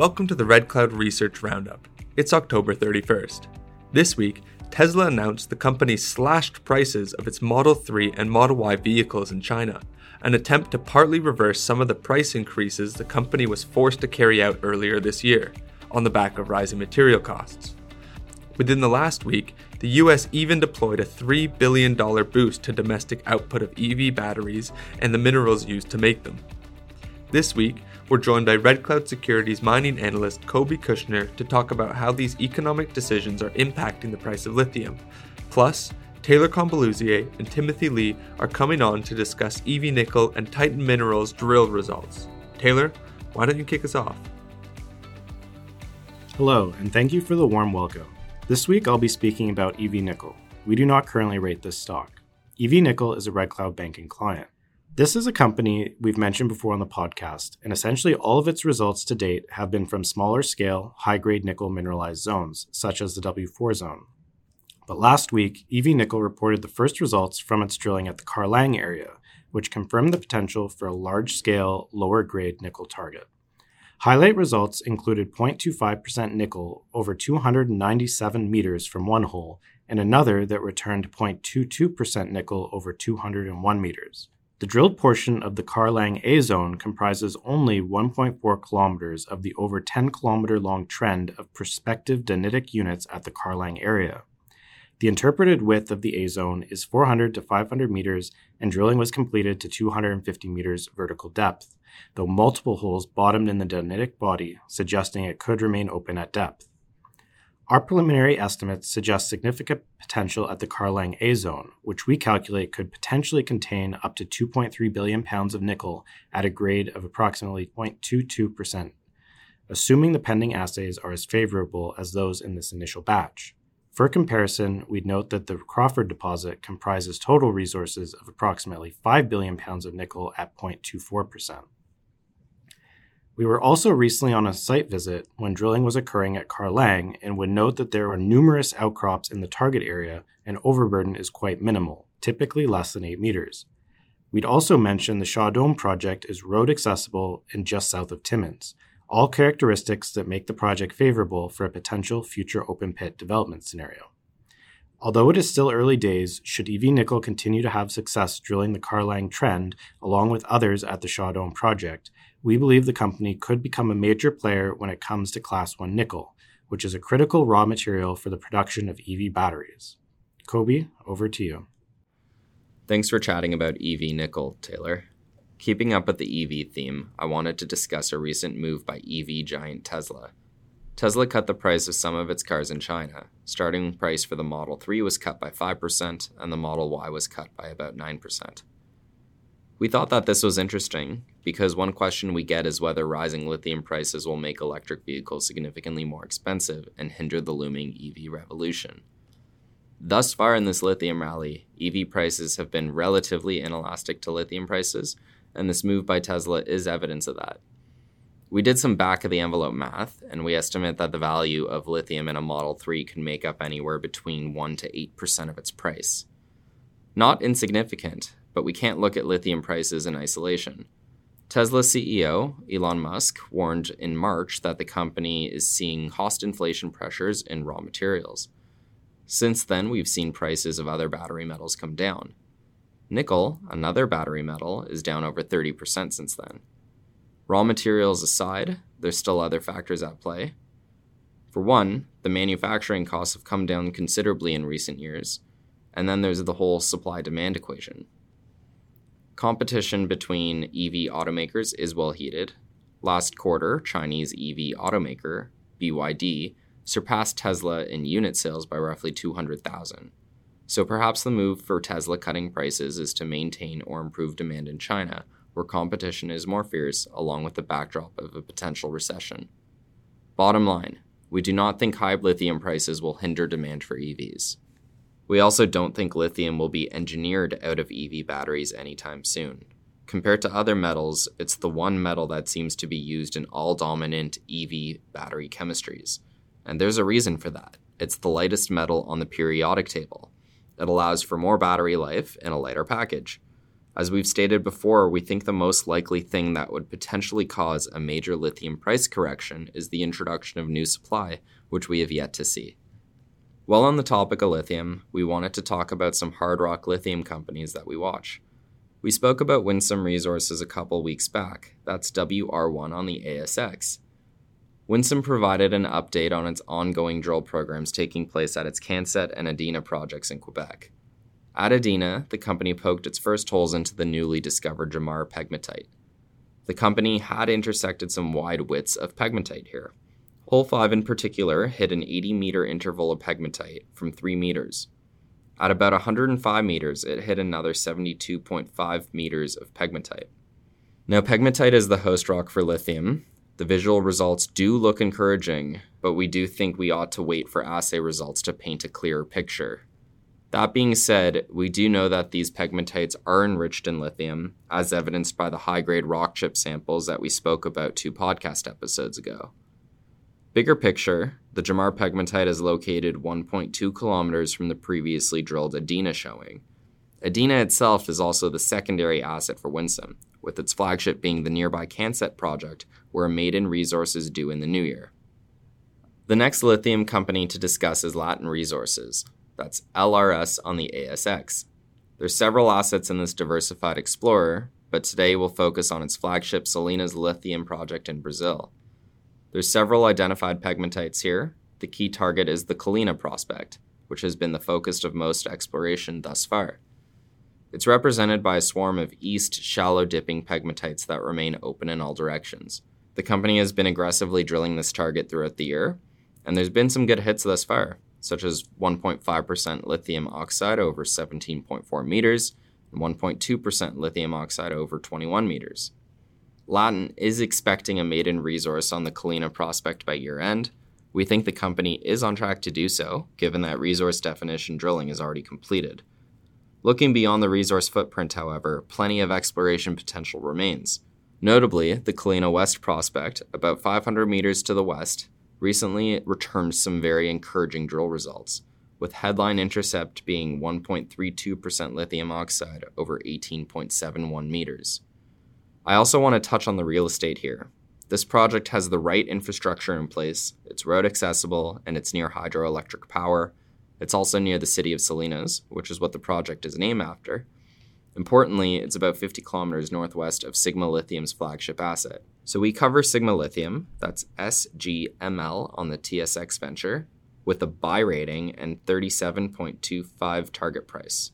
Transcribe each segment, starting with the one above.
Welcome to the Red Cloud Research Roundup. It's October 31st. This week, Tesla announced the company slashed prices of its Model 3 and Model Y vehicles in China, an attempt to partly reverse some of the price increases the company was forced to carry out earlier this year, on the back of rising material costs. Within the last week, the US even deployed a $3 billion boost to domestic output of EV batteries and the minerals used to make them. This week, we're joined by Red Cloud Securities mining analyst Koby Kushner to talk about how these economic decisions are impacting the price of lithium. Plus, Taylor Combaluzier and Timothy Lee are coming on to discuss EV Nickel and Titan Minerals drill results. Taylor, why don't you kick us off? Hello, and thank you for the warm welcome. This week I'll be speaking about EV Nickel. We do not currently rate this stock. EV Nickel is a Red Cloud banking client. This is a company we've mentioned before on the podcast, and essentially all of its results to date have been from smaller scale, high grade nickel mineralized zones, such as the W4 zone. But last week, EV Nickel reported the first results from its drilling at the CarLang area, which confirmed the potential for a large scale, lower grade nickel target. Highlight results included 0.25% nickel over 297 meters from one hole, and another that returned 0.22% nickel over 201 meters. The drilled portion of the CarLang A zone comprises only 1.4 kilometers of the over 10 kilometer long trend of prospective dunitic units at the CarLang area. The interpreted width of the A zone is 400 to 500 meters, and drilling was completed to 250 meters vertical depth, though multiple holes bottomed in the dunitic body, suggesting it could remain open at depth. Our preliminary estimates suggest significant potential at the CarLang A zone, which we calculate could potentially contain up to 2.3 billion pounds of nickel at a grade of approximately 0.22%, assuming the pending assays are as favorable as those in this initial batch. For comparison, we'd note that the Crawford deposit comprises total resources of approximately 5 billion pounds of nickel at 0.24%. We were also recently on a site visit when drilling was occurring at CarLang and would note that there are numerous outcrops in the target area and overburden is quite minimal, typically less than 8 meters. We'd also mention the Shaw Dome project is road accessible and just south of Timmins, all characteristics that make the project favorable for a potential future open pit development scenario. Although it is still early days, should EV Nickel continue to have success drilling the CarLang trend along with others at the Shaw Dome project, we believe the company could become a major player when it comes to Class 1 nickel, which is a critical raw material for the production of EV batteries. Koby, over to you. Thanks for chatting about EV nickel, Taylor. Keeping up with the EV theme, I wanted to discuss a recent move by EV giant Tesla. Tesla cut the price of some of its cars in China. Starting price for the Model 3 was cut by 5%, and the Model Y was cut by about 9%. We thought that this was interesting because one question we get is whether rising lithium prices will make electric vehicles significantly more expensive and hinder the looming EV revolution. Thus far in this lithium rally, EV prices have been relatively inelastic to lithium prices, and this move by Tesla is evidence of that. We did some back of the envelope math, and we estimate that the value of lithium in a Model 3 can make up anywhere between 1 to 8% of its price. Not insignificant, but we can't look at lithium prices in isolation. Tesla CEO Elon Musk warned in March that the company is seeing cost inflation pressures in raw materials. Since then, we've seen prices of other battery metals come down. Nickel, another battery metal, is down over 30% since then. Raw materials aside, there's still other factors at play. For one, the manufacturing costs have come down considerably in recent years, and then there's the whole supply demand equation. Competition between EV automakers is well heated. Last quarter, Chinese EV automaker BYD surpassed Tesla in unit sales by roughly 200,000. So perhaps the move for Tesla cutting prices is to maintain or improve demand in China, where competition is more fierce, along with the backdrop of a potential recession. Bottom line, we do not think high lithium prices will hinder demand for EVs. We also don't think lithium will be engineered out of EV batteries anytime soon. Compared to other metals, it's the one metal that seems to be used in all dominant EV battery chemistries. And there's a reason for that. It's the lightest metal on the periodic table. It allows for more battery life in a lighter package. As we've stated before, we think the most likely thing that would potentially cause a major lithium price correction is the introduction of new supply, which we have yet to see. While on the topic of lithium, we wanted to talk about some hard rock lithium companies that we watch. We spoke about Winsome Resources a couple weeks back. That's WR1 on the ASX. Winsome provided an update on its ongoing drill programs taking place at its Cancet and Adina projects in Quebec. At Adina, the company poked its first holes into the newly discovered Jamar pegmatite. The company had intersected some wide widths of pegmatite here. Hole 5 in particular hit an 80 meter interval of pegmatite from 3 meters. At about 105 meters, it hit another 72.5 meters of pegmatite. Now, pegmatite is the host rock for lithium, the visual results do look encouraging, but we do think we ought to wait for assay results to paint a clearer picture. That being said, we do know that these pegmatites are enriched in lithium, as evidenced by the high grade rock chip samples that we spoke about two podcast episodes ago. Bigger picture, the Jamar pegmatite is located 1.2 kilometers from the previously drilled Adina showing. Adina itself is also the secondary asset for Winsome, with its flagship being the nearby Cancet project, where a maiden resource is due in the new year. The next lithium company to discuss is Latin Resources. That's LRS on the ASX. There's several assets in this diversified explorer, but today we'll focus on its flagship Salinas lithium project in Brazil. There's several identified pegmatites here. The key target is the Colina prospect, which has been the focus of most exploration thus far. It's represented by a swarm of east shallow dipping pegmatites that remain open in all directions. The company has been aggressively drilling this target throughout the year, and there's been some good hits thus far, such as 1.5% lithium oxide over 17.4 meters and 1.2% lithium oxide over 21 meters. Latin is expecting a maiden resource on the Colina prospect by year end. We think the company is on track to do so, given that resource definition drilling is already completed. Looking beyond the resource footprint, however, plenty of exploration potential remains. Notably, the Colina West prospect, about 500 meters to the west, recently returned some very encouraging drill results, with headline intercept being 1.32% lithium oxide over 18.71 meters. I also want to touch on the real estate here. This project has the right infrastructure in place, it's road accessible, and it's near hydroelectric power, it's also near the city of Salinas, which is what the project is named after. Importantly, it's about 50 kilometers northwest of Sigma Lithium's flagship asset. So we cover Sigma Lithium, that's SGML on the TSX venture, with a buy rating and 37.25 target price.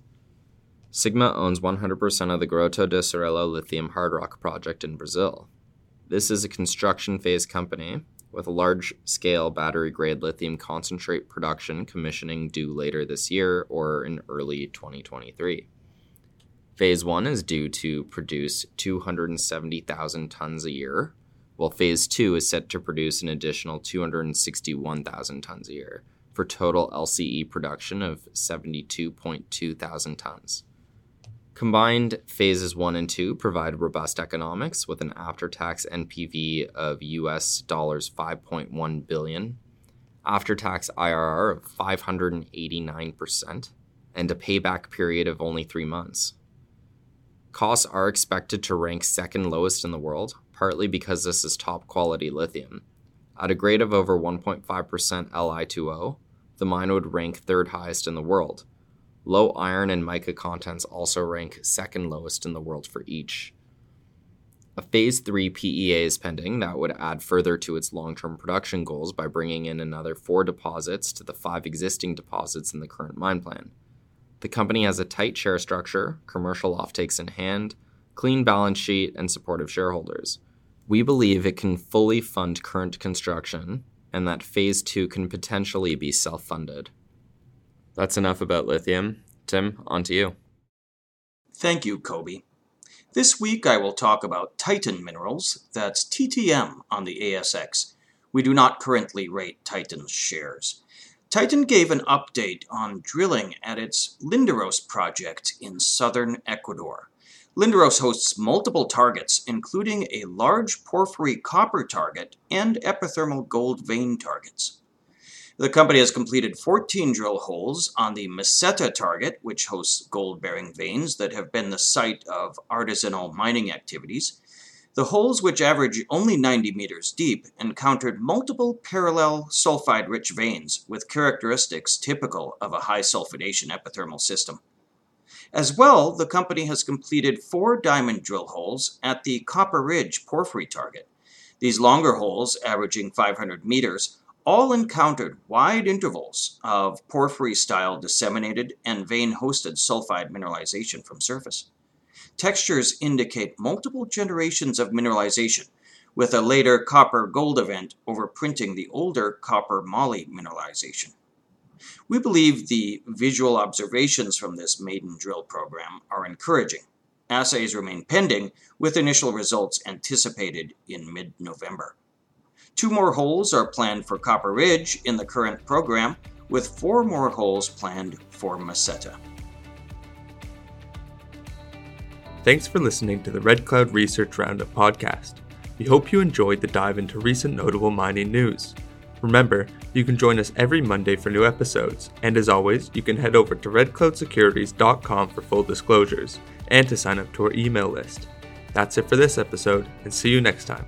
Sigma owns 100% of the Grota do Cirilo lithium hard rock project in Brazil. This is a construction phase company with a large scale battery grade lithium concentrate production commissioning due later this year or in early 2023. Phase 1 is due to produce 270,000 tons a year, while Phase 2 is set to produce an additional 261,000 tons a year, for total LCE production of 72.2 thousand tons. Combined phases 1 and 2 provide robust economics with an after-tax NPV of US dollars 5.1 billion, after-tax IRR of 589%, and a payback period of only 3 months. Costs are expected to rank second lowest in the world, partly because this is top quality lithium. At a grade of over 1.5% Li2O, the mine would rank third highest in the world Low iron and mica contents also rank second lowest in the world for each. A Phase 3 PEA is pending that would add further to its long term production goals by bringing in another four deposits to the five existing deposits in the current mine plan. The company has a tight share structure, commercial offtakes in hand, clean balance sheet, and supportive shareholders. We believe it can fully fund current construction and that Phase 2 can potentially be self funded. That's enough about lithium. Tim, on to you. Thank you, Koby. This week I will talk about Titan Minerals, that's TTM on the ASX. We do not currently rate Titan's shares. Titan gave an update on drilling at its Linderos project in southern Ecuador. Linderos hosts multiple targets, including a large porphyry copper target and epithermal gold vein targets. The company has completed 14 drill holes on the Meseta target, which hosts gold bearing veins that have been the site of artisanal mining activities. The holes, which average only 90 meters deep, encountered multiple parallel sulfide rich veins with characteristics typical of a high sulfidation epithermal system. As well, the company has completed four diamond drill holes at the Copper Ridge porphyry target. These longer holes, averaging 500 meters, all encountered wide intervals of porphyry style disseminated and vein hosted sulfide mineralization from surface. Textures indicate multiple generations of mineralization, with a later copper gold event overprinting the older copper moly mineralization. We believe the visual observations from this maiden drill program are encouraging. Assays remain pending, with initial results anticipated in mid November. Two more holes are planned for Copper Ridge in the current program, with four more holes planned for Meseta. Thanks for listening to the Red Cloud Research Roundup podcast. We hope you enjoyed the dive into recent notable mining news. Remember, you can join us every Monday for new episodes, and as always, you can head over to redcloudsecurities.com for full disclosures and to sign up to our email list. That's it for this episode, and see you next time.